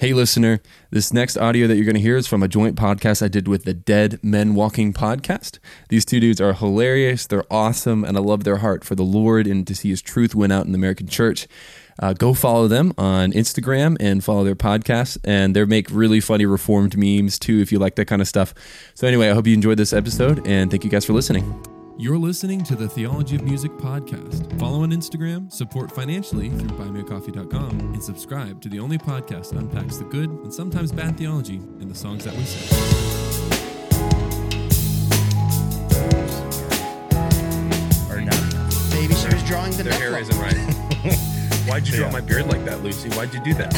Hey, listener, this next audio that you're going to hear is from a joint podcast I did with the Dead Men Walking podcast. These two dudes are hilarious, they're awesome, and I love their heart for the Lord and to see his truth win out in the American church. Uh, go follow them on Instagram and follow their podcast. And they make really funny reformed memes too, if you like that kind of stuff. So, anyway, I hope you enjoyed this episode and thank you guys for listening. You're listening to the Theology of Music podcast. Follow on Instagram, support financially through buymeacoffee.com, and subscribe to the only podcast that unpacks the good and sometimes bad theology in the songs that we sing. Or not. Maybe she was drawing the Their neck hair isn't right. Why'd you draw Yeah. my beard like that, Lucy? Why'd you do that?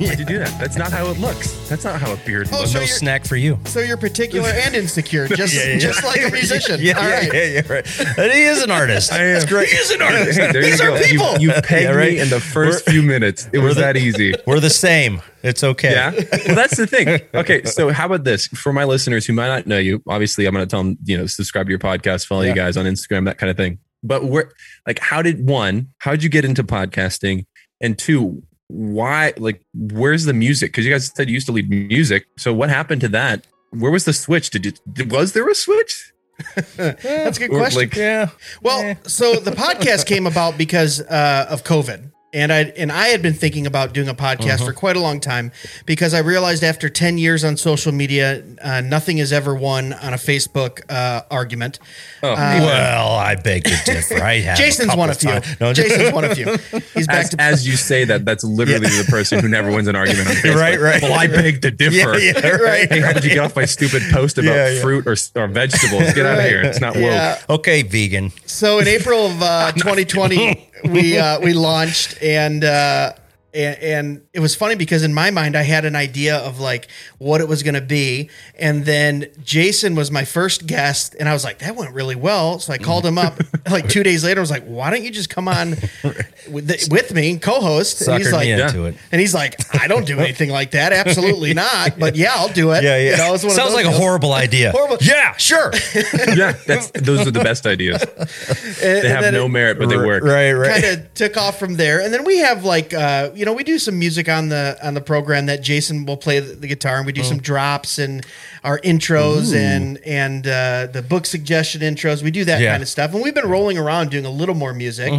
Why'd you do that? That's not how it looks. That's not how a beard Oh, looks. so No snack for you. So you're particular and insecure, just Yeah, yeah, yeah. just like a musician. Yeah, All yeah, right. yeah, yeah, right. And he is an artist. I am. Great. He is an artist. Hey, there These you are go. people. You, you pegged Yeah, right. me in the first few minutes. It we're was the- that easy. We're the same. It's okay. Yeah. Well, that's the thing. Okay. So, how about this for my listeners who might not know you? Obviously, I'm going to tell them, you know, subscribe to your podcast, follow Yeah. you guys on Instagram, that kind of thing. But where, like, how did one, how did you get into podcasting? And two, why, like, where's the music? Because you guys said you used to lead music. So, what happened to that? Where was the switch? Did you, did- was there a switch? That's a good Or, question. like- Yeah. well, Yeah. so the podcast came about because uh, of COVID. And I and I had been thinking about doing a podcast Uh-huh. for quite a long time because I realized after ten years on social media, uh, nothing has ever won on a Facebook uh, argument. Oh, well, I beg to differ. I have. Jason's one of few. times. No, Jason's one of few. He's back as, to as you say that, that's literally the person who never wins an argument on Facebook. Right, right. Well, I beg to differ. Yeah, yeah, right. Hey, how did you get off my stupid post about Yeah, yeah. fruit or, or vegetables? Get out of here. It's not woke. Yeah. Okay, vegan. So in April of uh, 2020, we uh, we launched and. Uh, and, and it was funny because in my mind I had an idea of like what it was going to be, and then Jason was my first guest, and I was like, that went really well. So I called him up like two days later. I was like, why don't you just come on with, the, with me, co-host? And he's like, me into it. and he's like, I don't do anything like that, absolutely not. But yeah, I'll do it. Yeah, yeah. You know, it's Sounds those like a horrible idea. Horrible. Yeah, sure. Yeah, that's those are the best ideas. And- They and have no it- merit, but they work. Right, right. kind of took off from there and then we have like uh you know we do some music on the on the program that jason will play the, the guitar and we do some drops and our intros and and uh the book suggestion intros we do that Yeah. kind of stuff and we've been rolling around doing a little more music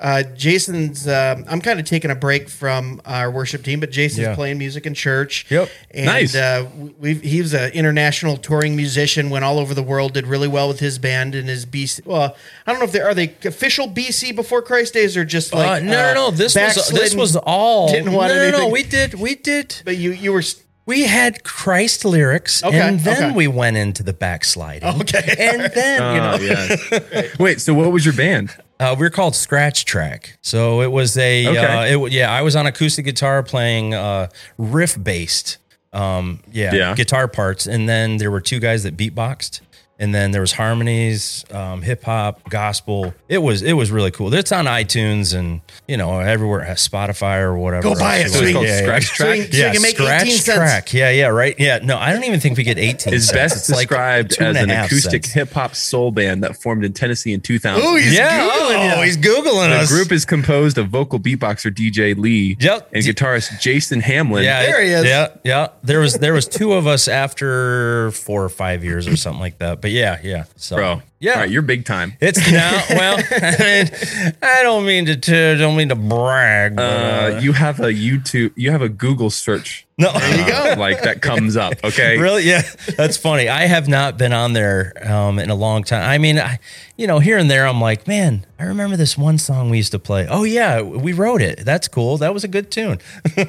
uh jason's um i'm kind of taking a break from our worship team but jason's Yeah. playing music in church Yep. and Nice. uh we've he was an international touring musician went all over the world did really well with his band and his bc well i don't know if they are they official bc before christ days or just like uh, no, no, no. This was this was all. Didn't want no, no, no. We did. We did. But you you were We had Christ lyrics, Okay, and then okay. we went into the backsliding. Okay, and then you know, Oh, yes. Wait, so what was your band? Uh, we are called Scratch Track. So it was a, Okay. uh, it, yeah, I was on acoustic guitar playing uh, riff based, um, yeah, Yeah. guitar parts. And then there were two guys that beatboxed. And then there was harmonies, um, hip hop, gospel. It was it was really cool. It's on iTunes and you know everywhere, uh, Spotify or whatever. Go buy it. you So it's want. called Yeah, yeah. Scratch so Track? you, so Yeah, you can make scratch 18 cents. track. Yeah, yeah, right. Yeah, no, I don't even think we get 18 Is cents. best It's like described two as an acoustic hip hop soul band that formed in Tennessee in 2000. Ooh, he's Yeah, Googling oh, he's googling the us. The group is composed of vocal beatboxer DJ Lee Yep. and guitarist Jason Hamlin. Yeah, There it- he is. Yeah, yeah. There was there was two of us after four or five years or something like that. But yeah, yeah. So bro. Yeah. All right, you're big time. it's now. Well, I, mean, I don't mean to, to don't mean to brag. But, Uh, uh, you have a YouTube, you have a Google search. no, There you go. Like that comes up. Okay. really? Yeah, that's funny. I have not been on there um, in a long time. I mean, I, you know, here and there, I'm like, man, I remember this one song we used to play. Oh yeah, we wrote it. That's cool. That was a good tune.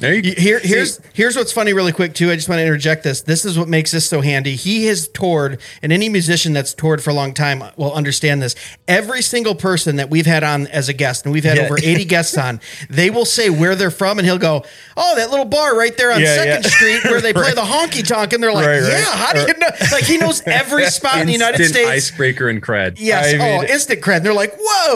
There you go. Here, here's here's what's funny, really quick too. I just want to interject this. This is what makes this so handy. He has toured, and any musician that's toured for a long time will understand this. Every single person that we've had on as a guest, and we've had Yeah. over 80 guests on, they will say where they're from, and he'll go, "Oh, that little bar right there on Yeah, Second yeah. Street where they play the honky tonk," and they're like, Right, right. "Yeah, how do you know?" Like he knows every spot in the United States. icebreaker and cred. Yes. I mean- oh, instant cred. And they're like, "Whoa."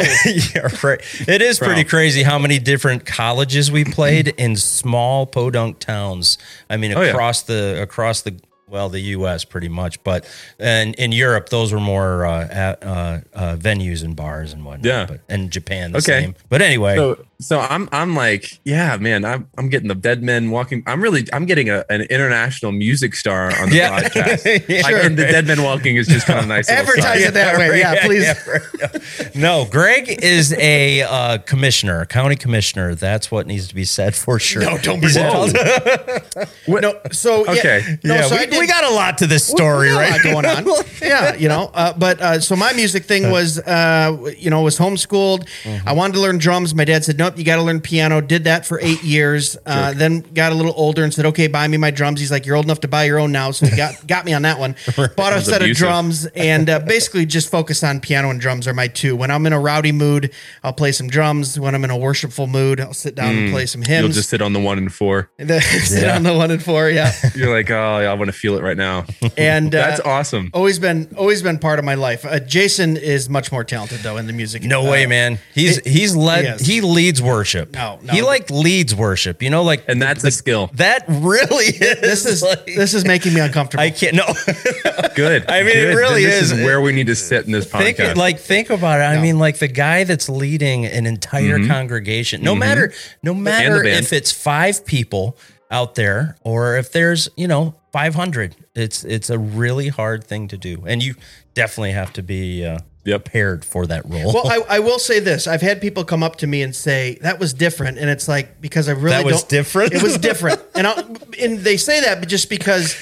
yeah, right. It is pretty crazy how many different colleges we played in small podunk towns. I mean, Oh, across the across the well, the U.S. pretty much, but and in Europe, those were more uh, at, uh, uh, venues and bars and whatnot. Yeah. but, and Japan the Okay. same. But anyway, So so I'm I'm like, yeah, man, I'm I'm getting the dead men walking. I'm really I'm getting a, an international music star on the Yeah. podcast. Yeah. Like, and the dead men walking is just kind of nice. little Advertise it that way. Yeah, please. right. No, Greg is a uh, commissioner, a county commissioner. That's what needs to be said for sure. No, don't be bring No, so Okay. yeah, no, yeah, so we, did, we got a lot to this story, we got a right? lot going on. yeah, you know. Uh, but uh, so my music thing was, uh, you know, was homeschooled. Mm-hmm. I wanted to learn drums. My dad said, "Nope, you got to learn piano." Did that for eight years. Uh, then got a little older and said, "Okay, buy me my drums." He's like, "You're old enough to buy your own now," so he got got me on that one. Bought a set abusive. of drums and uh, basically just focus on piano and drums are my two. When I'm in a rowdy mood, I'll play some drums. When I'm in a worshipful mood, I'll sit down and play some hymns. You'll just sit on the one and four. sit Yeah. on the one and four, yeah. You're like, oh, yeah, I want to feel it right now. And uh, That's awesome. always been always been part of my life. Uh, Jason is much more talented though in the music. No Uh, way, man. He's it- he's led. he. He leads worship. No, no. he like leads worship. You know, like And that's a skill. that really is. This is like- this is making me uncomfortable. I can't. No, Good. I mean, it really this is. is where we need to sit in this think podcast. like think about it. I mean, like the guy that's leading an entire Mm-hmm. congregation. No matter, no matter if it's five people out there or if there's you know five hundred. It's it's a really hard thing to do, and you definitely have to be uh, Yep. prepared for that role. well, I, I will say this: I've had people come up to me and say that was different, and it's like because I really That was don't- different? It was different, and I'll, and they say that just because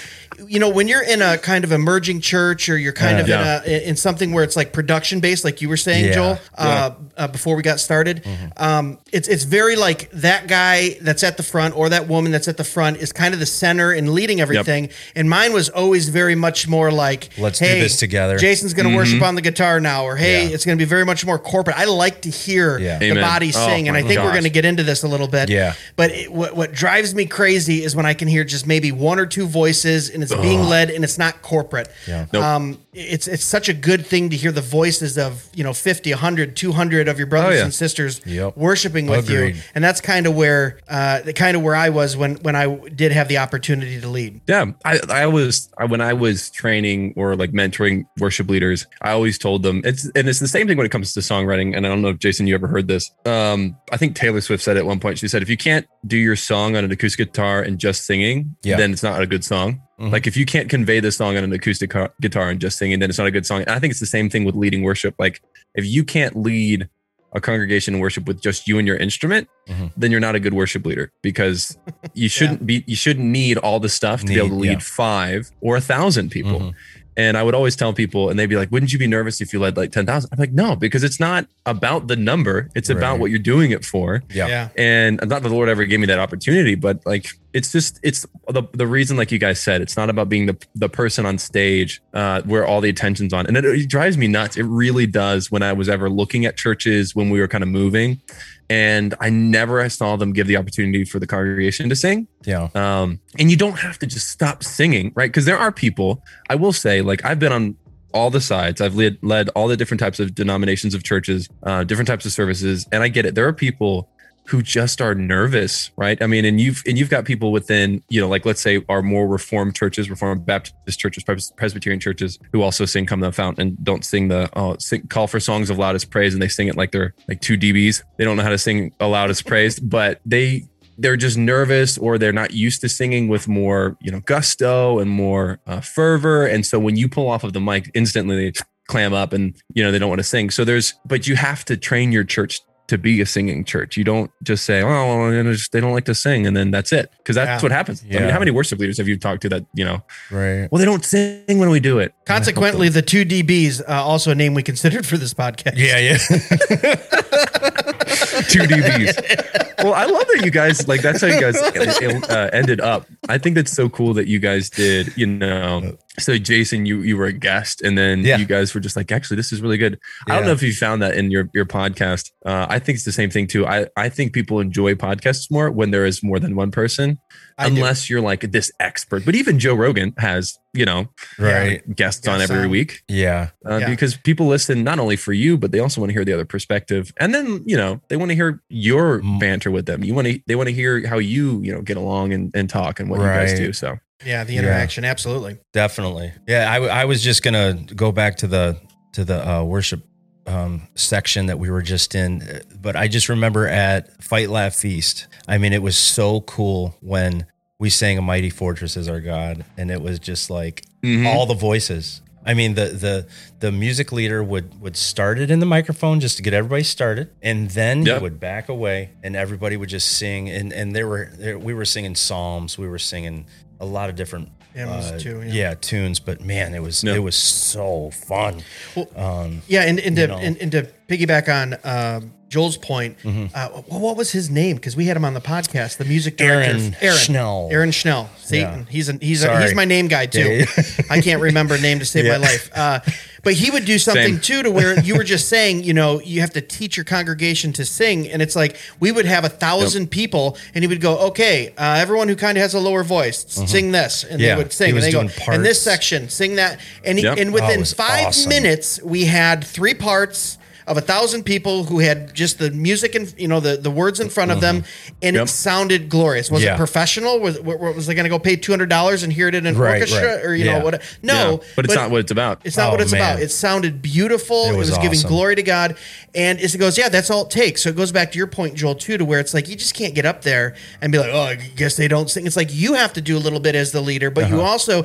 you know when you're in a kind of emerging church or you're kind of Yeah. in a in something where it's like production based, like you were saying, Yeah. Joel, uh, uh, before we got started. Um, it's it's very like that guy that's at the front or that woman that's at the front is kind of the center and leading everything. And mine was always very much more like, Let's do this together. Jason's going to worship on the guitar now, or hey, Yeah. it's going to be very much more corporate. I like to hear Yeah. the Amen. body Oh, sing, and I my think we're going to get into this a little bit. Yeah. But it, what what drives me crazy is when I can hear just maybe one or two voices, and it's being led, and it's not corporate. Yeah. Nope. Um, it's it's such a good thing to hear the voices of you know 50 100 200 of your brothers Oh, yeah. and sisters Yep. worshiping with Agreed. you and that's kind of where uh the kind of where i was when when i did have the opportunity to lead Yeah, I, I was I, when I was training or like mentoring worship leaders, I always told them it's and it's the same thing when it comes to songwriting. And I don't know if Jason, you ever heard this. Um, I think Taylor Swift said at one point. She said, "If you can't do your song on an acoustic guitar and just singing, Yeah. then it's not a good song. Mhm. Like if you can't convey the song on an acoustic car- guitar and just singing, then it's not a good song. And I think it's the same thing with leading worship. Like if you can't lead a congregation in worship with just you and your instrument, Mhm. then you're not a good worship leader because you shouldn't be you shouldn't need all the stuff to be able to lead yeah. five or a thousand people. Mhm. And I would always tell people, and they'd be like, "Wouldn't you be nervous if you led like ten thousand? I'm like, "No, because it's not about the number; it's Right. about what you're doing it for." yeah. And not that the Lord ever gave me that opportunity, but like it's just it's the the reason, like you guys said, it's not about being the the person on stage uh, where all the attention's on, and it, it drives me nuts. It really does. When I was ever looking at churches when we were kind of moving, and I never saw them give the opportunity for the congregation to sing. yeah. Um, and you don't have to just stop singing, right? Because there are people, I will say, like I've been on all the sides. I've led, led all the different types of denominations of churches, uh, different types of services, and I get it. There are people who just are nervous, right? I mean, and you've and you've got people within, you know, like let's say our more reformed churches, reformed Baptist churches, Presbyterian churches, who also sing "Come to the Fount" and don't sing the oh, sing, call for songs of loudest praise, and they sing it like they're like two dBs. They don't know how to sing a loudest praise, but they they're just nervous or they're not used to singing with more you know gusto and more uh, fervor and so when you pull off of the mic instantly they clam up and you know they don't want to sing so there's but you have to train your church to be a singing church you don't just say oh well, you know, just- they don't like to sing and then that's it because that's Yeah. what happens i mean how many worship leaders have you talked to that you know Right. well they don't sing when we do it consequently the two dbs uh, also a name we considered for this podcast Yeah. Yeah. two dbs well i love that you guys like that's how you guys uh, ended up. I think that's so cool that you guys did you know so jason you you were a guest and then Yeah. you guys were just like actually this is really good. I don't know if you found that in your your podcast. Uh, i think it's the same thing too. I i think people enjoy podcasts more when there is more than one person I do. unless you're like this expert but even joe rogan has you know right. guests on every on. week Yeah. uh, Yeah. because people listen not only for you, but they also want to hear the other perspective, and then you know they want to hear your banter with them. You want to they want to hear how you you know get along and, and talk and what you guys do. So yeah the Yeah. interaction absolutely Definitely. Yeah. I, I was just gonna go back to the to the uh, worship um, section that we were just in, but I just remember at Fight Laugh Feast. I mean, it was so cool when we sang "A Mighty Fortress Is Our God," and it was just like Mhm. all the voices. I mean, the the the music leader would would start it in the microphone just to get everybody started, and then Yep. he would back away, and everybody would just sing. And and there were there, we were singing psalms, we were singing a lot of different Hymns, uh, too, yeah. yeah. tunes. But man, it was Yeah. it was so fun. Well, Um, Yeah, and, and, to, You know. and, and to piggyback on um, Joel's point, Mm-hmm. uh, well, what was his name? Because we had him on the podcast, the music director, Aaron Schnell. Aaron Schnell, Satan. Yeah. He's an, he's a, he's my name guy too. Yeah. I can't remember a name to save Yeah. my life. But he would do something Same. too to where you were just saying, you know, you have to teach your congregation to sing, and it's like we would have a thousand people, and he would go, okay, uh, everyone who kind of has a lower voice, sing this, and. Yeah, they would sing, he and they go, doing and this section, sing that, and he, Yep. and Oh, within it was five awesome. minutes we had three parts of a thousand people who had just the music and you know the, the words in front of them mm-hmm. and Yep. it sounded glorious was Yeah. it professional was, wa- wa- was they going to go pay $200 and hear it in an Right, orchestra right. or you Yeah. know what no Yeah, but it's not what it's about. it's not Oh, what it's man. about. It sounded beautiful. It It was, was giving awesome. glory to God. And it goes, yeah, that's all it takes. So it goes back to your point, Joel, too, to where it's like you just can't get up there and be like, oh, I guess they don't sing. It's like you have to do a little bit as the leader, but you also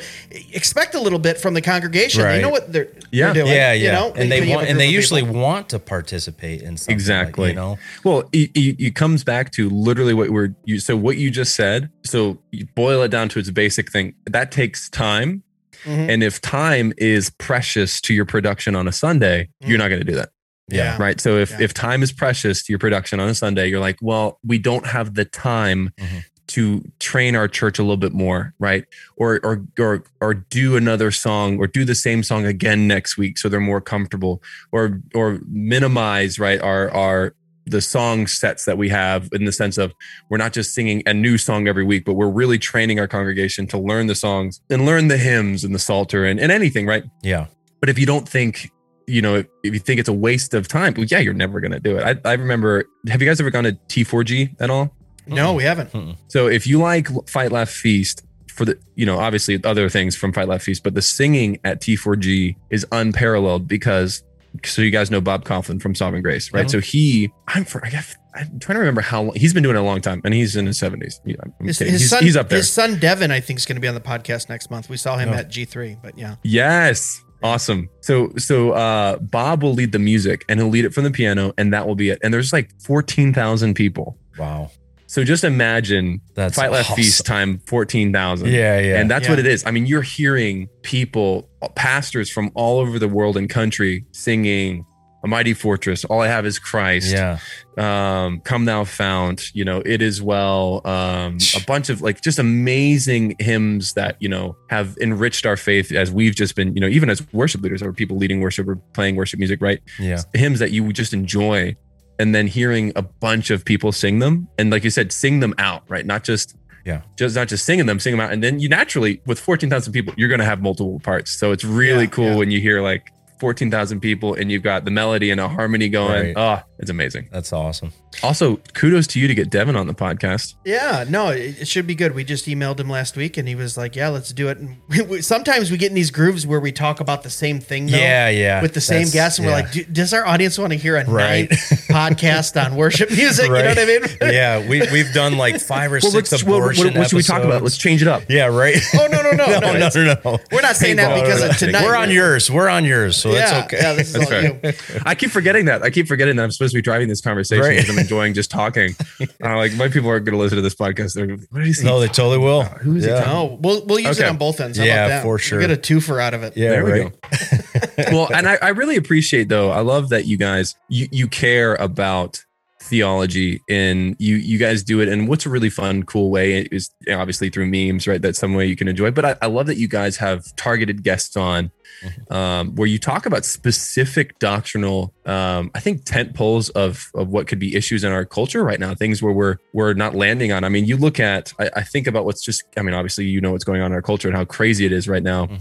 expect a little bit from the congregation. They Uh-huh. Know what they're, Yeah. they're doing. yeah, you yeah, know? and they when want, and they usually people. want to participate in something. like, Exactly. you know, Well, it, it, it comes back to literally what we're you. So what you just said. So you boil it down to its basic thing. That takes time, Mhm. and if time is precious to your production on a Sunday, you're not going to do that, Yeah. right? So if Yeah. if time is precious to your production on a Sunday, you're like, well, we don't have the time. Mhm. To train our church a little bit more, right? Or or or or do another song, or do the same song again next week, so they're more comfortable, or or minimize right our our the song sets that we have in the sense of we're not just singing a new song every week, but we're really training our congregation to learn the songs and learn the hymns and the psalter and, and anything, right? yeah, But if you don't think, you know, if, if you think it's a waste of time, well, yeah, you're never going to do it. I, I remember, have you guys ever gone to T4G at all? No, we haven't. So if you like Fight Laugh Feast for the, you know, obviously other things from Fight Laugh Feast, but the singing at T4G is unparalleled because, so you guys know Bob Kauflin from Sovereign Grace, right? Mhm. So he, I'm for, I guess, I'm trying to remember how long he's been doing it a long time and he's in his 70s. Yeah, I'm His, kidding. his he's, son, he's up there. His son Devin, I think, is going to be on the podcast next month. We saw him Oh. at G3, but yeah. Yes. Awesome. So so uh Bob will lead the music and he'll lead it from the piano and that will be it. And there's like 14,000 people. wow, So just imagine That's Fight Laugh awesome. Feast time 14,000. yeah, yeah, And that's Yeah. what it is. I mean, you're hearing people, pastors from all over the world and country singing a mighty fortress. All I have is Christ. yeah, Um, come thou fount, you know, it is well. Um, a bunch of like just amazing hymns that, you know, have enriched our faith as we've just been, you know, even as worship leaders or people leading worship or playing worship music, right? yeah, Hymns that you just enjoy. And then hearing a bunch of people sing them and like you said, sing them out, right? Not just Yeah. just not just singing them, sing them out. And then you naturally, with 14,000 people, you're going to have multiple parts. So it's really Yeah, cool yeah. when you hear like 14,000 people and you've got the melody and a harmony going. Right. Oh, it's amazing. that's awesome. Also, kudos to you to get Devin on the podcast. Yeah, no, it, it should be good. We just emailed him last week, and he was like, "Yeah, let's do it." And we, we, sometimes we get in these grooves where we talk about the same thing, though, Yeah, yeah, with the same That's- guests, and we're like, "Does our audience want to hear a Right. night podcast on worship music?" You know what I mean? yeah, we we've done like five or Well, six let's, what, what, abortion what should we talk about? episodes. Let's change it up. Yeah, right. Oh no, no, no, no, no, no, it's- no, no. We're not saying that Paintball because or of tonight. We're on yours. We're on yours, so yeah, that's okay. yeah, this is That's all I keep forgetting that. I keep forgetting that I'm supposed to be driving this conversation Right. because I'm enjoying just talking. uh, like my people aren't going to listen to this podcast. They're what is he? no, they totally will. Who is he yeah. No, we'll we'll use it on both ends. How Yeah, about that? for sure. We'll get a twofer out of it. Yeah, there we right. go. well, and I, I really appreciate though. I love that you guys you you care about theology and you you guys do it and what's a really fun, cool way is obviously through memes, right? That's some way you can enjoy. But I, I love that you guys have targeted guests on um, where you talk about specific doctrinal, um, I think tent poles of of what could be issues in our culture right now, things where we're we're not landing on. I mean, you look at, I, I think about what's just, I mean, obviously you know what's going on in our culture and how crazy it is right now. Mhm.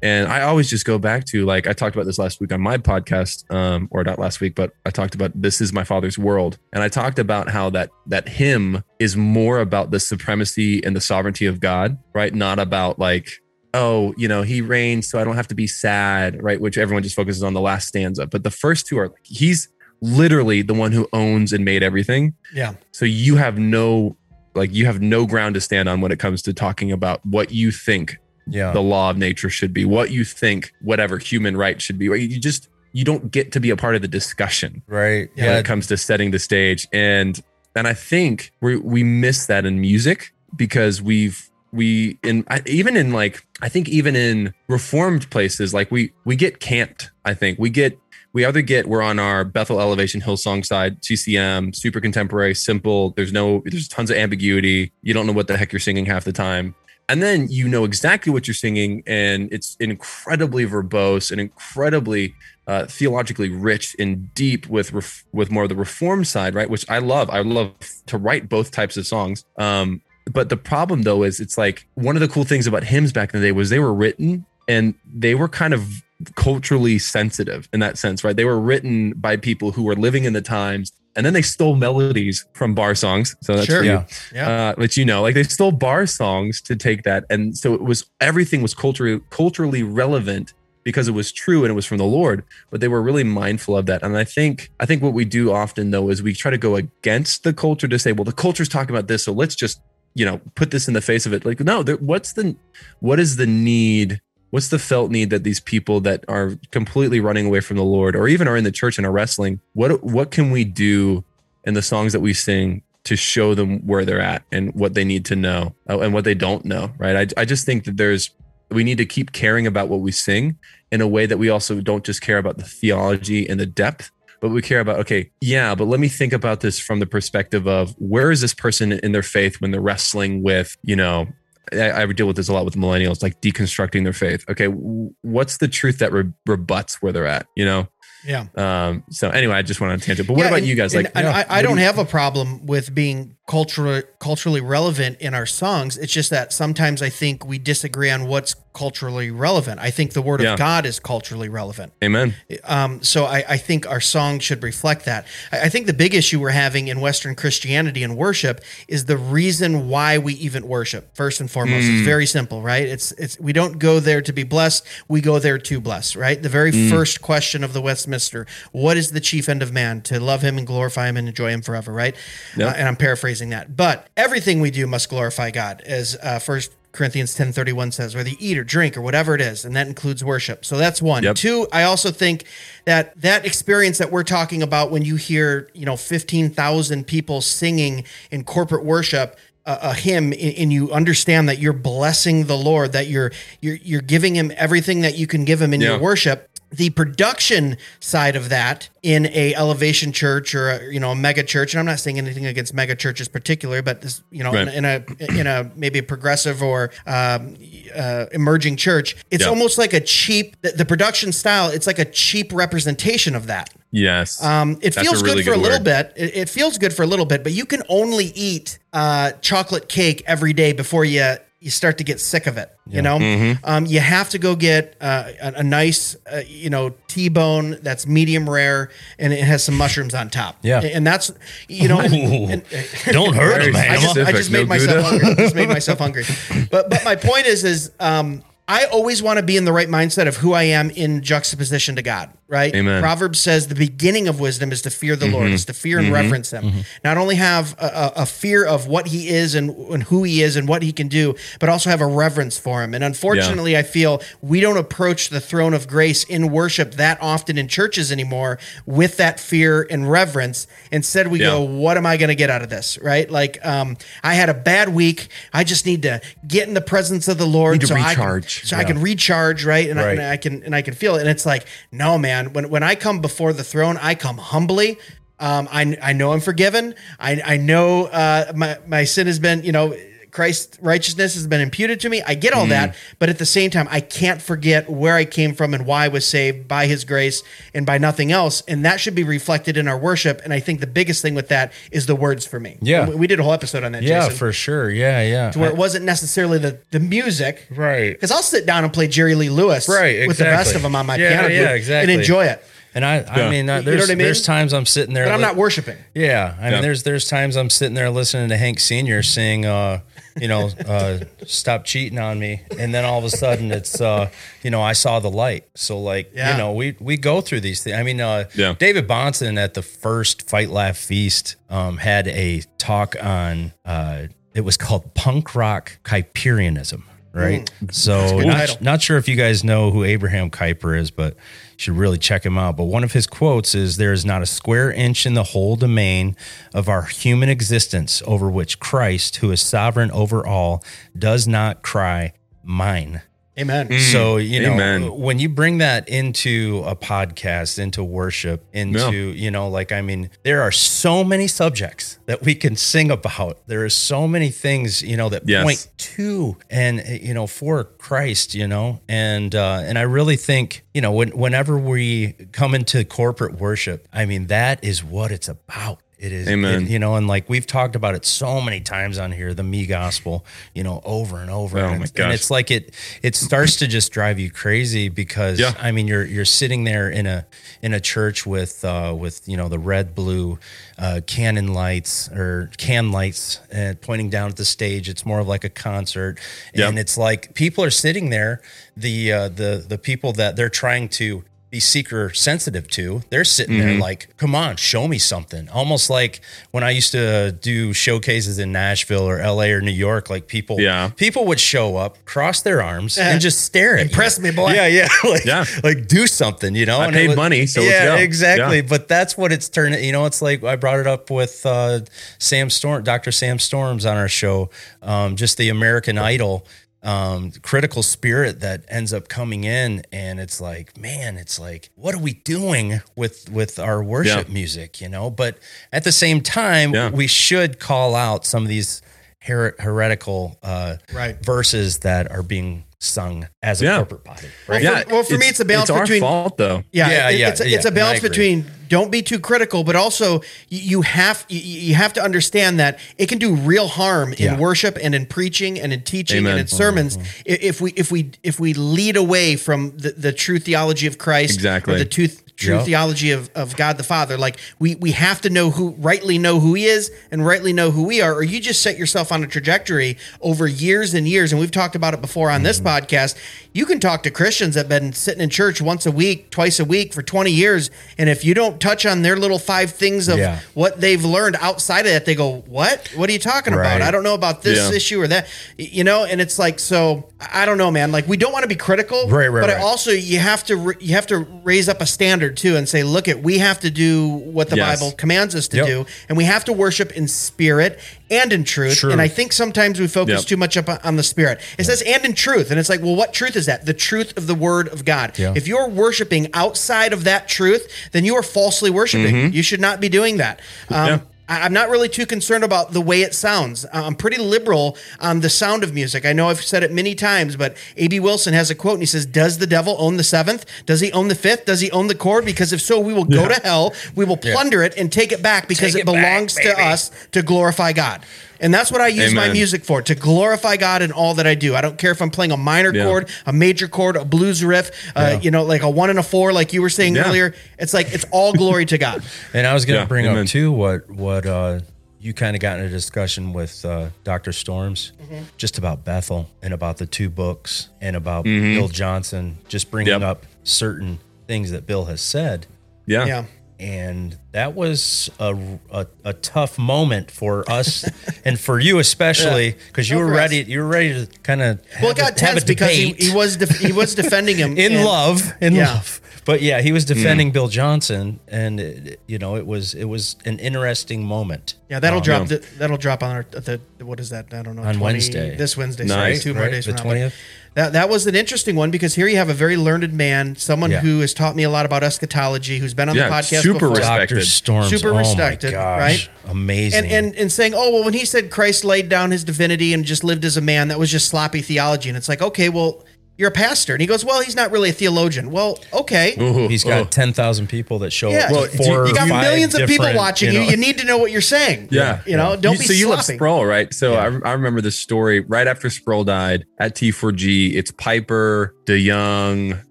And I always just go back to like I talked about this last week on my podcast, um, or not last week, but I talked about this is my father's world, and I talked about how that that hymn is more about the supremacy and the sovereignty of God, right? Not about like oh, you know, he reigns, so I don't have to be sad, right? Which everyone just focuses on the last stanza. But the first two are he's literally the one who owns and made everything. Yeah. So you have no like you have no ground to stand on when it comes to talking about what you think Yeah. the law of nature should be, what you think whatever human right should be. Right? You just you don't get to be a part of the discussion right. Yeah. when Yeah. it comes to setting the stage. And and I think we we miss that in music because we've we in even in like I think even in reformed places like we we get camped. I think we get we either get we're on our Bethel Elevation Hillsong side, CCM, super contemporary, simple. There's no there's tons of ambiguity. You don't know what the heck you're singing half the time. And then you know exactly what you're singing, and it's incredibly verbose and incredibly uh, theologically rich and deep with ref- with more of the reform side, right? Which I love. I love to write both types of songs. Um, but the problem though is it's like one of the cool things about hymns back in the day was they were written and they were kind of culturally sensitive in that sense, right? They were written by people who were living in the times. And then they stole melodies from bar songs. So that's Sure. you Yeah. Yeah. uh, which you know, like they stole bar songs to take that, and so it was everything was culturally culturally relevant because it was true and it was from the Lord. But they were really mindful of that, and I think I think what we do often though is we try to go against the culture to say, well, the culture's talking about this, so let's just you know put this in the face of it. Like, no, what's the what is the need? What's the felt need that these people that are completely running away from the Lord, or even are in the church and are wrestling? What what can we do in the songs that we sing to show them where they're at and what they need to know uh, and what they don't know? Right. I I just think that there's we need to keep caring about what we sing in a way that we also don't just care about the theology and the depth, but we care about okay, yeah, but let me think about this from the perspective of where is this person in their faith when they're wrestling with you know I, I deal with this a lot with millennials, like deconstructing their faith. Okay, what's the truth that re- rebuts where they're at? You know. Yeah. Um. So anyway, I just went on a tangent. But what Yeah, about and- you guys? Like, and yeah, I, I what do don't you- have a problem with being culturally culturally relevant in our songs. It's just that sometimes I think we disagree on what's culturally relevant. I think the Word Yeah. of God is culturally relevant. Amen. Um, so I, I think our song should reflect that. I, I think the big issue we're having in Western Christianity and worship is the reason why we even worship. First and foremost, Mm. it's very simple, right? It's it's we don't go there to be blessed. We go there to bless, right? The very Mm. first question of the Westminster: What is the chief end of man? To love him and glorify him and enjoy him forever, right? Yep. Uh, and I'm paraphrasing that, but everything we do must glorify God, as uh, First Corinthians 10:31 says, whether you eat or drink or whatever it is, and that includes worship. So that's one. Yep. Two, I also think that that experience that we're talking about when you hear, you know, 15,000 people singing in corporate worship a, a hymn and and you understand that you're blessing the Lord, that you're you're you're giving him everything that you can give him in Yeah. your worship. The production side of that in a elevation church or a, you know a mega church, and I'm not saying anything against mega churches particular, but this you know Right. in, in a in a maybe a progressive or um, uh, emerging church, it's Yeah. almost like a cheap the, the production style. It's like a cheap representation of that. Yes. Um, it feels really good for a little word. bit. It, it feels good for a little bit, but you can only eat uh, chocolate cake every day before you you start to get sick of it. You know, Mm-hmm. um, you have to go get uh, a, a nice, uh, you know, T-bone that's medium rare and it has some mushrooms on top. Yeah. and that's you know, and- and- Don't hurt Very him, man. I just, I Specific, just no made myself Gouda. hungry. Just made myself hungry. But but my point is is um, I always want to be in the right mindset of who I am in juxtaposition to God. Right. Amen. Mm-hmm. Proverbs says the beginning of wisdom is to fear the Lord, is to fear and reverence Him. Not only have a, a, fear of what He is and, and who He is and what He can do, but also have a reverence for Him. And unfortunately, I feel we don't approach the throne of grace in worship that often in churches anymore with that fear and reverence. Instead, we Yeah. go, what am I going to get out of this? Right? Like, um, I had a bad week. I just need to get in the presence of the Lord, so I can, recharge. so I can recharge, right? And, I, and I can and I can feel it. And it's like, no, man. When when I come before the throne, I come humbly. Um, I I know I'm forgiven. I I know uh, my my sin has been, you know. Christ's righteousness has been imputed to me. I get all Mm. that, but at the same time, I can't forget where I came from and why I was saved by His grace and by nothing else. And that should be reflected in our worship. And I think the biggest thing with that is the words for me. Yeah. we, did a whole episode on that. Yeah, Jason, for sure. Yeah, yeah. To where it wasn't necessarily the the music, right. because I'll sit down and play Jerry Lee Lewis Right, exactly. with the rest of them on my Yeah, piano yeah, and exactly. enjoy it. And I, Yeah. I mean, uh, You know there's I mean? there's times I'm sitting there, But I'm li- not worshiping. Yeah, I Yeah. mean, there's there's times I'm sitting there listening to Hank Senior sing, uh, you know, uh, "Stop cheating on me," and then all of a sudden it's, uh, you know, I saw the light. So like, Yeah. you know, we we go through these things. I mean, uh, Yeah. David Bahnsen at the first Fight Laugh Feast um, had a talk on. Uh, it was called punk rock Kuyperianism. Right. So not, not sure if you guys know who Abraham Kuyper is, but you should really check him out. But one of his quotes is There is not a square inch in the whole domain of our human existence over which Christ, who is sovereign over all, does not cry, Mine. Amen. So, you know, Amen. when you bring that into a podcast, into worship, into, you know, like, I mean, there are so many subjects that we can sing about. There are so many things, you know, that Yes. point to and, uh, you know, for Christ, you know, and, uh, and I really think, you know, when, whenever we come into corporate worship, I mean, that is what it's about. It is, Amen. it- you know, and like we've talked about it so many times on here, the me gospel, you know, over and over. Oh and, my it's- and it's like it, it starts to just drive you crazy because Yeah. I mean, you're, you're sitting there in a, in a church with, uh, with, you know, the red, blue, uh, cannon lights or can lights and pointing down at the stage. It's more of like a concert. Yeah. And it's like people are sitting there, the, uh, the, the people that they're trying to, be seeker sensitive to they're sitting Mm-hmm. there like come on show me something almost like when i used to do showcases in nashville or la or new york like people Yeah. people would show up cross their arms and just stare at Impress you. me, boy. yeah yeah like, Yeah. like do something you know I And paid was- money, so let's yeah go. exactly Yeah. but that's what it's turning you know it's like i brought it up with uh, sam storm dr sam storms on our show um, just the american idol um, critical spirit that ends up coming in and it's like man it's like what are we doing with with our worship Yeah. music you know but at the same time Yeah. we should call out some of these her- heretical uh, Right. verses that are being sung as a Yeah. corporate body right Well, for- well, for me, it's a balance it's our between- fault though. Yeah, Yeah, it- yeah, it's, a, yeah, it's a balance between don't be too critical, but also you, you have you, you have to understand that it can do real harm in Yeah. worship and in preaching and in teaching Amen. and in sermons Mm-hmm. if we if we if we lead away from the, the true theology of Christ Exactly. or the true, true Yep. theology of, of God the Father. Like we we have to know who rightly know who He is and rightly know who we are, or you just set yourself on a trajectory over years and years. And we've talked about it before on Mm-hmm. this podcast. You can talk to Christians that have been sitting in church once a week, twice a week for 20 years. And if you don't touch on their little five things of Yeah. what they've learned outside of that, they go, What? What are you talking about? I don't know about this Yeah. issue or that. You know, and it's like, so I don't know, man. Like we don't want to be critical. Right, right, But right. also you have to you have to raise up a standard too and say, look at we have to do what the Yes. Bible commands us to Yep. do, and we have to worship in spirit and in truth. Truth. And I think sometimes we focus Yep. too much up on the spirit. It says and in truth, and it's like, well, what truth is that? The truth of the Word of God. Yeah. If you're worshiping outside of that truth, then you are falsely worshiping. You should not be doing that. Um, Yeah. I'm not really too concerned about the way it sounds. I'm pretty liberal on the sound of music. I know I've said it many times, but N.D. Wilson has a quote and he says, Does the devil own the seventh? Does he own the fifth? Does he own the chord? Because if so, we will go to hell. We will plunder it and take it back because Take it it back, belongs to us to glorify God. And that's what I use my music for to glorify God in all that I do. I don't care if I'm playing a minor Yeah. chord, a major chord, a blues riff, uh, you know, like a one and a four, like you were saying Yeah. earlier. It's like it's all glory to God. And I was going to Yeah, bring amen. up too what what uh, you kind of got in a discussion with uh, Dr. Storms Mm-hmm. just about Bethel and about the two books and about Mm-hmm. Bill Johnson, just bringing Yep. up certain things that Bill has said. Yeah. Yeah. Yeah. And that was a, a, a tough moment for us and for you especially because you No, were for ready. You were ready to kind of Well, it got tense because he, he was def- he was defending him in and- love in Yeah. love but yeah he was defending bill johnson and it, you know it was it was an interesting moment Yeah, that'll Um, drop. yeah. The, that'll drop on our the what is that? I don't know. On Wednesday. this Wednesday. Nice. Sorry, two more Right, days the from now. But 20th? That that was an interesting one because here you have a very learned man, someone Yeah. who has taught me a lot about eschatology, who's been on Yeah, the podcast super before. respected. storms Super oh my respected, right? amazing And, and and saying, oh well, when he said Christ laid down his divinity and just lived as a man, that was just sloppy theology. And it's like, okay, well, you're a pastor, and he goes, well, he's not really a theologian. Well, okay, Ooh, he's got oh. 10,000 people that show yeah, up to Well, four you or got millions of people watching you. know- You need to know what you're saying. Yeah. you know, don't You- be so you love sloppy. Sproul, right? So I, I remember the story right after Sproul died at T4G. It's Piper, DeYoung,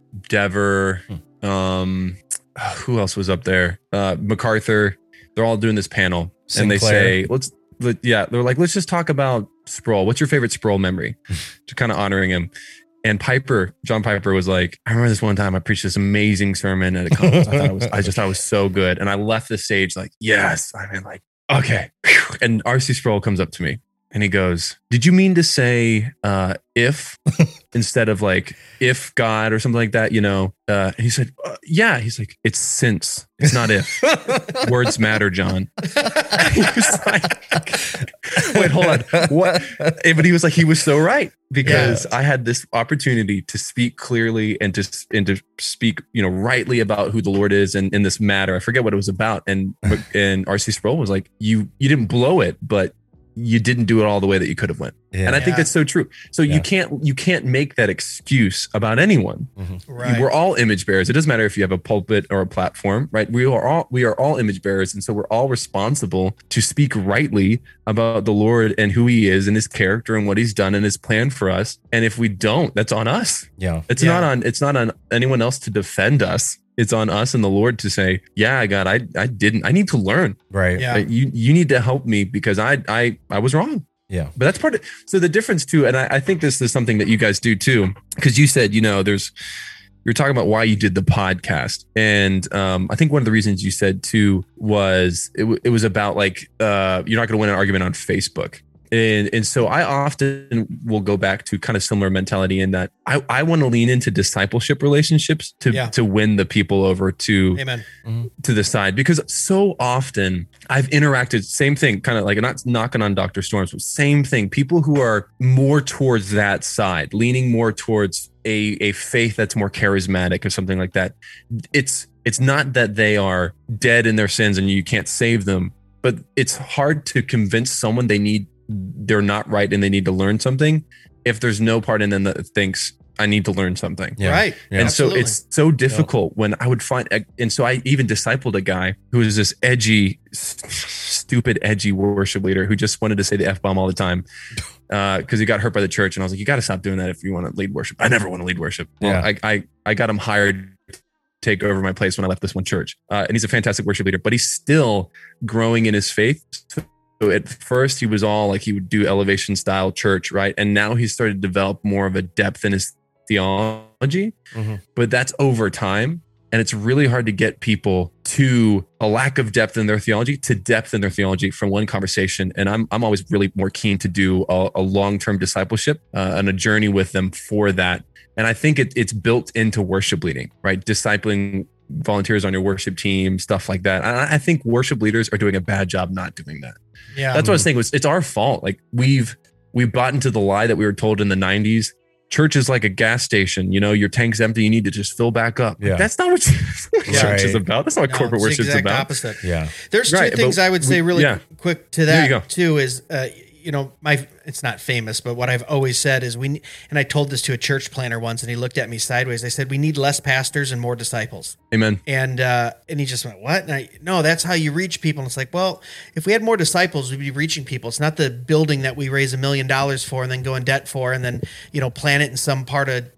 Dever, um, who else was up there? Uh, MacArthur. They're all doing this panel, and they say, "Let's." Let, yeah, they're like, "Let's just talk about Sproul. What's your favorite Sproul memory?" to kind of honoring him. And Piper, John Piper, was like, "I remember this one time I preached this amazing sermon at a conference. I thought it was, I just thought it was so good." And I left the stage like, "Yes." I mean, like, okay. And RC Sproul comes up to me and he goes, Did you mean to say uh, if instead of like if God or something like that? You know, uh, and he said, uh, Yeah. He's like, It's since, it's not if. Words matter, John. he was like, Wait, hold on. What? But he was like, He was so right because I had this opportunity to speak clearly and to and to speak, you know, rightly about who the Lord is and in this matter. I forget what it was about. And and RC Sproul was like, You you didn't blow it, but you didn't do it all the way that you could have went. Yeah. And I think Yeah. that's so true. So Yeah. you can't you can't make that excuse about anyone. Mm-hmm. Right. We're all image bearers. It doesn't matter if you have a pulpit or a platform, right? We are all we are all image bearers, and so we're all responsible to speak rightly about the Lord and who He is and His character and what He's done and His plan for us. And if we don't, that's on us. yeah. It's Yeah. not on it's not on anyone else to defend us. It's on us and the Lord to say, "Yeah, God, I I didn't. I need to learn. Right. Yeah. You you need to help me because I I I was wrong." Yeah. but that's part of so the difference too and i, I think this is something that you guys do too because you said you know there's you're talking about why you did the podcast and um, i think one of the reasons you said too was it, w- it was about like uh, you're not going to win an argument on facebook and and so i often will go back to kind of similar mentality in that i, I want to lean into discipleship relationships to Yeah. to win the people over to Amen. Mm-hmm. to the side because so often I've interacted same thing kind of like not knocking on Dr. Storms but same thing people who are more towards that side leaning more towards a a faith that's more charismatic or something like that it's it's not that they are dead in their sins and you can't save them but it's hard to convince someone they need they're not right and they need to learn something if there's no part in them that thinks I need to learn something Yeah. Right. Yeah. and so it's so difficult when I would find, and so I even discipled a guy who was this edgy, stupid, edgy worship leader who just wanted to say the f bomb all the time because he got hurt by the church. And I was like, you got to stop doing that if you want to lead worship. I never want to lead worship. Well, Yeah. I, I I got him hired to take over my place when I left this one church, uh, and he's a fantastic worship leader. But he's still growing in his faith. So at first he was all like he would do elevation style church, right? And now he's started to develop more of a depth in his theology, Mhm. but that's over time. And it's really hard to get people to a lack of depth in their theology to depth in their theology from one conversation. And I'm, I'm always really more keen to do a, a long term discipleship uh, and a journey with them for that. And I think it, it's built into worship leading, right? Discipling volunteers on your worship team, stuff like that. And I I think worship leaders are doing a bad job not doing that. Yeah. That's what I was saying was it's our fault. Like we've we've bought into the lie that we were told in the 90s. Church is like a gas station. You know, your tank's empty. You need to just fill back up. Yeah. That's not what, that's not what Yeah. church is about. That's not what No, corporate worship the worship's exact about. Opposite. Yeah. There's two Right, things I would say we- really yeah. quick to There you that go. too is uh, you know my it's not famous but what I've always said is we and I told this to a church planner once and he looked at me sideways. I said we need less pastors and more disciples. Amen. and uh, and he just went what? And I, no that's how you reach people. And it's like well if we had more disciples we'd be reaching people. It's not the building that we raise a million dollars for and then go in debt for and then you know plant it in some part of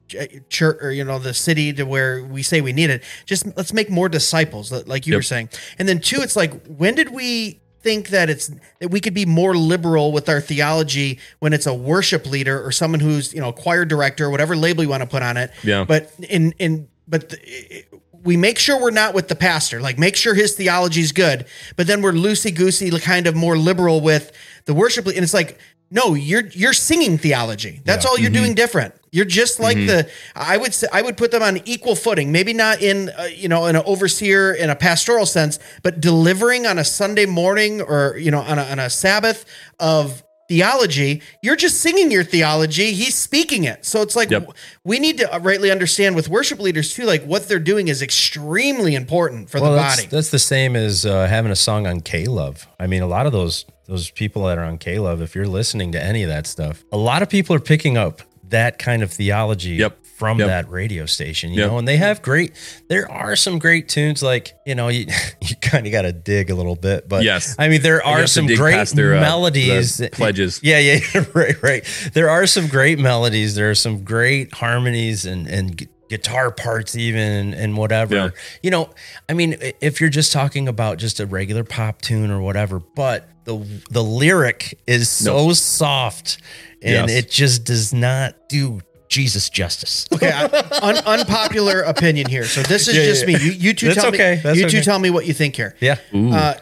church or you know the city to where we say we need it. Just let's make more disciples like you Yep. were saying. And then two it's like when did we think that it's that we could be more liberal with our theology when it's a worship leader or someone who's you know a choir director or whatever label you want to put on it. Yeah. but in in but the, we make sure we're not with the pastor like make sure his theology is good but then we're loosey goosey kind of more liberal with the worship and it's like no you're you're singing theology. That's all you're mm-hmm. doing different you're just like the i would say i would put them on equal footing maybe not in uh, you know in an overseer in a pastoral sense but delivering on a sunday morning or you know on a, on a sabbath of theology you're just singing your theology he's speaking it so it's like Yep. we need to rightly understand with worship leaders too like what they're doing is extremely important for Well, the that's, body that's the same as uh, having a song on K Love. I mean, a lot of those those people that are on K Love, if you're listening to any of that stuff, a lot of people are picking up that kind of theology Yep. from Yep. that radio station, you Yep. know, and they have great. There are some great tunes, like you know, you you kind of got to dig a little bit, but Yes. I mean, there are some great their, uh, melodies, the pledges. Yeah, yeah, right, right. There are some great melodies. There are some great harmonies and and guitar parts even and whatever. Yeah. You know, I mean, if you're just talking about just a regular pop tune or whatever, but the the lyric is so soft and Yes. it just does not do Jesus justice. Okay, I, un, unpopular opinion here. So this is Yeah, just yeah. me. You, you two That's tell okay. me. That's you two okay. tell me what you think here. Yeah. Uh,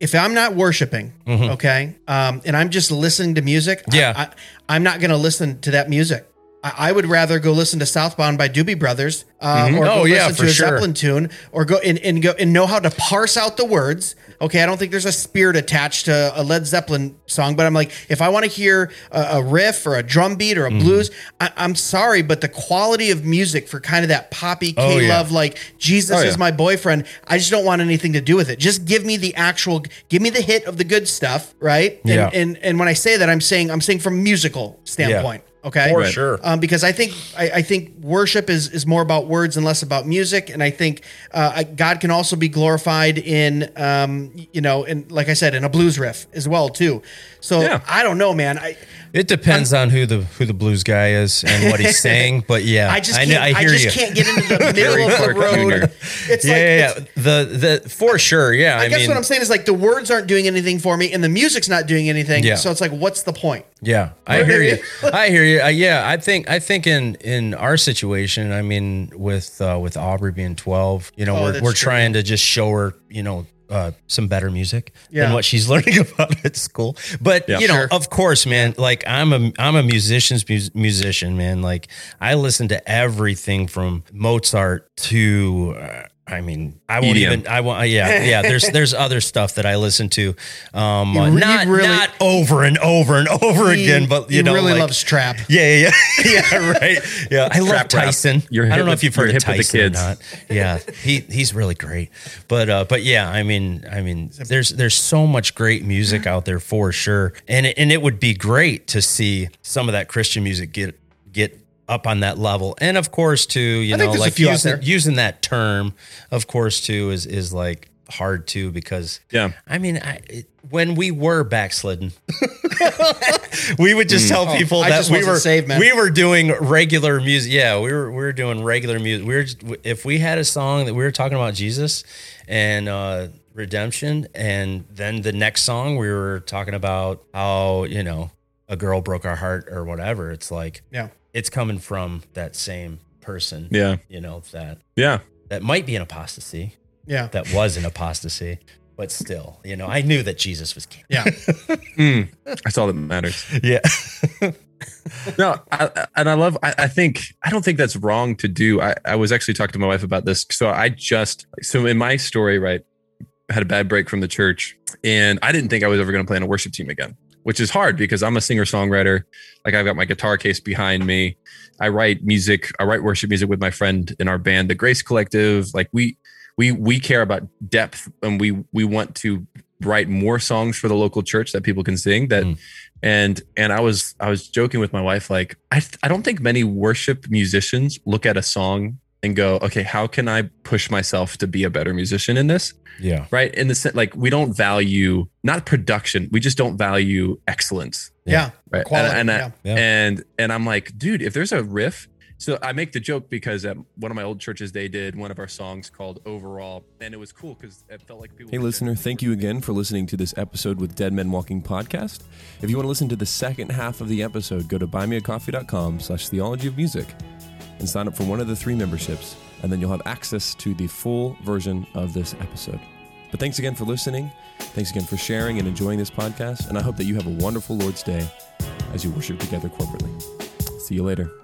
if I'm not worshiping, okay, um, and I'm just listening to music, I- Mm-hmm. Yeah. I, am not going to listen to that music. I, I would rather go listen to Southbound by Doobie Brothers, um, or go Oh, yeah, listen for to a sure. Zeppelin tune, or go and, and go and know how to parse out the words. Okay, I don't think there's a spirit attached to a Led Zeppelin song, but I'm like, if I want to hear a, a riff or a drum beat or a Mm-hmm. blues, I, I'm sorry, but the quality of music for kind of that poppy K Oh, yeah. love, like Jesus Oh, yeah. is my boyfriend, I just don't want anything to do with it. Just give me the actual, give me the hit of the good stuff, right? And Yeah. and, and when I say that, I'm saying I'm saying from a musical standpoint. Okay, For sure. um, because I think I, I think worship is is more about words and less about music, and I think uh, I- God can also be glorified in um, you know, in like I said, in a blues riff as well too. So Yeah. I don't know, man. I It depends on who the who the blues guy is and what he's saying, but yeah, I just I, can't, know- I, I just you. can't get into the middle of the road. It's yeah, like yeah, it's- The the for sure, yeah. I, I guess mean, what I'm saying is like the words aren't doing anything for me, and the music's not doing anything. Yeah. So it's like, what's the point? Yeah, I hear you. I hear you. Uh, yeah, I think I think in in our situation, I mean, with uh, with Aubrey being twelve, you know, Oh, we're we're true. trying to just show her, you know. Uh, some better music Yeah. than what she's learning about at school, but Yeah. you know, Sure. of course, man. Like I'm a I'm a musician's mus- musician, man. Like I listen to everything from Mozart to uh, I mean, I won't EDM. even. I want. Yeah, yeah. There's there's other stuff that I listen to, um, uh, You re- not you really- not over and over and over again, but you he know, really like, loves trap. yeah, yeah, yeah, yeah, right. Yeah, I love Trap. Tyson. You're I don't know with- if you've heard you're of hip the Tyson or kids. not. Yeah, he he's really great. But uh, but yeah, I mean, I mean, there's there's so much great music out there for sure, and it, and it would be great to see some of that Christian music get get up on that level, and of course, too, you I know, like using using that term, of course, too, is is like hard too because Yeah. I mean, I, it, when we were backslidden, we would just tell people Oh, that we were saved, man. we were doing regular music. Yeah, we were we were doing regular music. We were just, if we had a song that we were talking about Jesus and uh, redemption, and then the next song we were talking about how you know a girl broke our heart or whatever. It's like Yeah. It's coming from that same person. Yeah. you know that Yeah. that might be an apostasy. Yeah. That was an apostasy. But still, you know, I knew that Jesus was king. Yeah. Mm. That's all that matters. Yeah. no, I, I- and I love. I, I think I don't think that's wrong to do. I, I was actually talking to my wife about this. So I just so in my story, right, had a bad break from the church, and I didn't think I was ever going to play on a worship team again, which is hard because I'm a singer songwriter. Like I've got my guitar case behind me. I write music. I write worship music with my friend in our band, the Grace Collective. Like we we we care about depth, and we we want to write more songs for the local church that people can sing that Mm. and and i was i was joking with my wife like i i don't think many worship musicians look at a song and go okay how can i push myself to be a better musician in this Yeah. right in the sense like we don't value not production we just don't value excellence Yeah. right Quality, and and, yeah. Yeah. and and i'm like dude if there's a riff so i make the joke because at one of my old churches they did one of our songs called overall and it was cool because it felt like people Hey, listener, thank you again for listening to this episode with Dead Men Walking Podcast. If you want to listen to the second half of the episode, go to buymeacoffee.com slash theology of music and sign up for one of the three memberships, and then you'll have access to the full version of this episode. But thanks again for listening. Thanks again for sharing and enjoying this podcast, and I hope that you have a wonderful Lord's Day as you worship together corporately. See you later.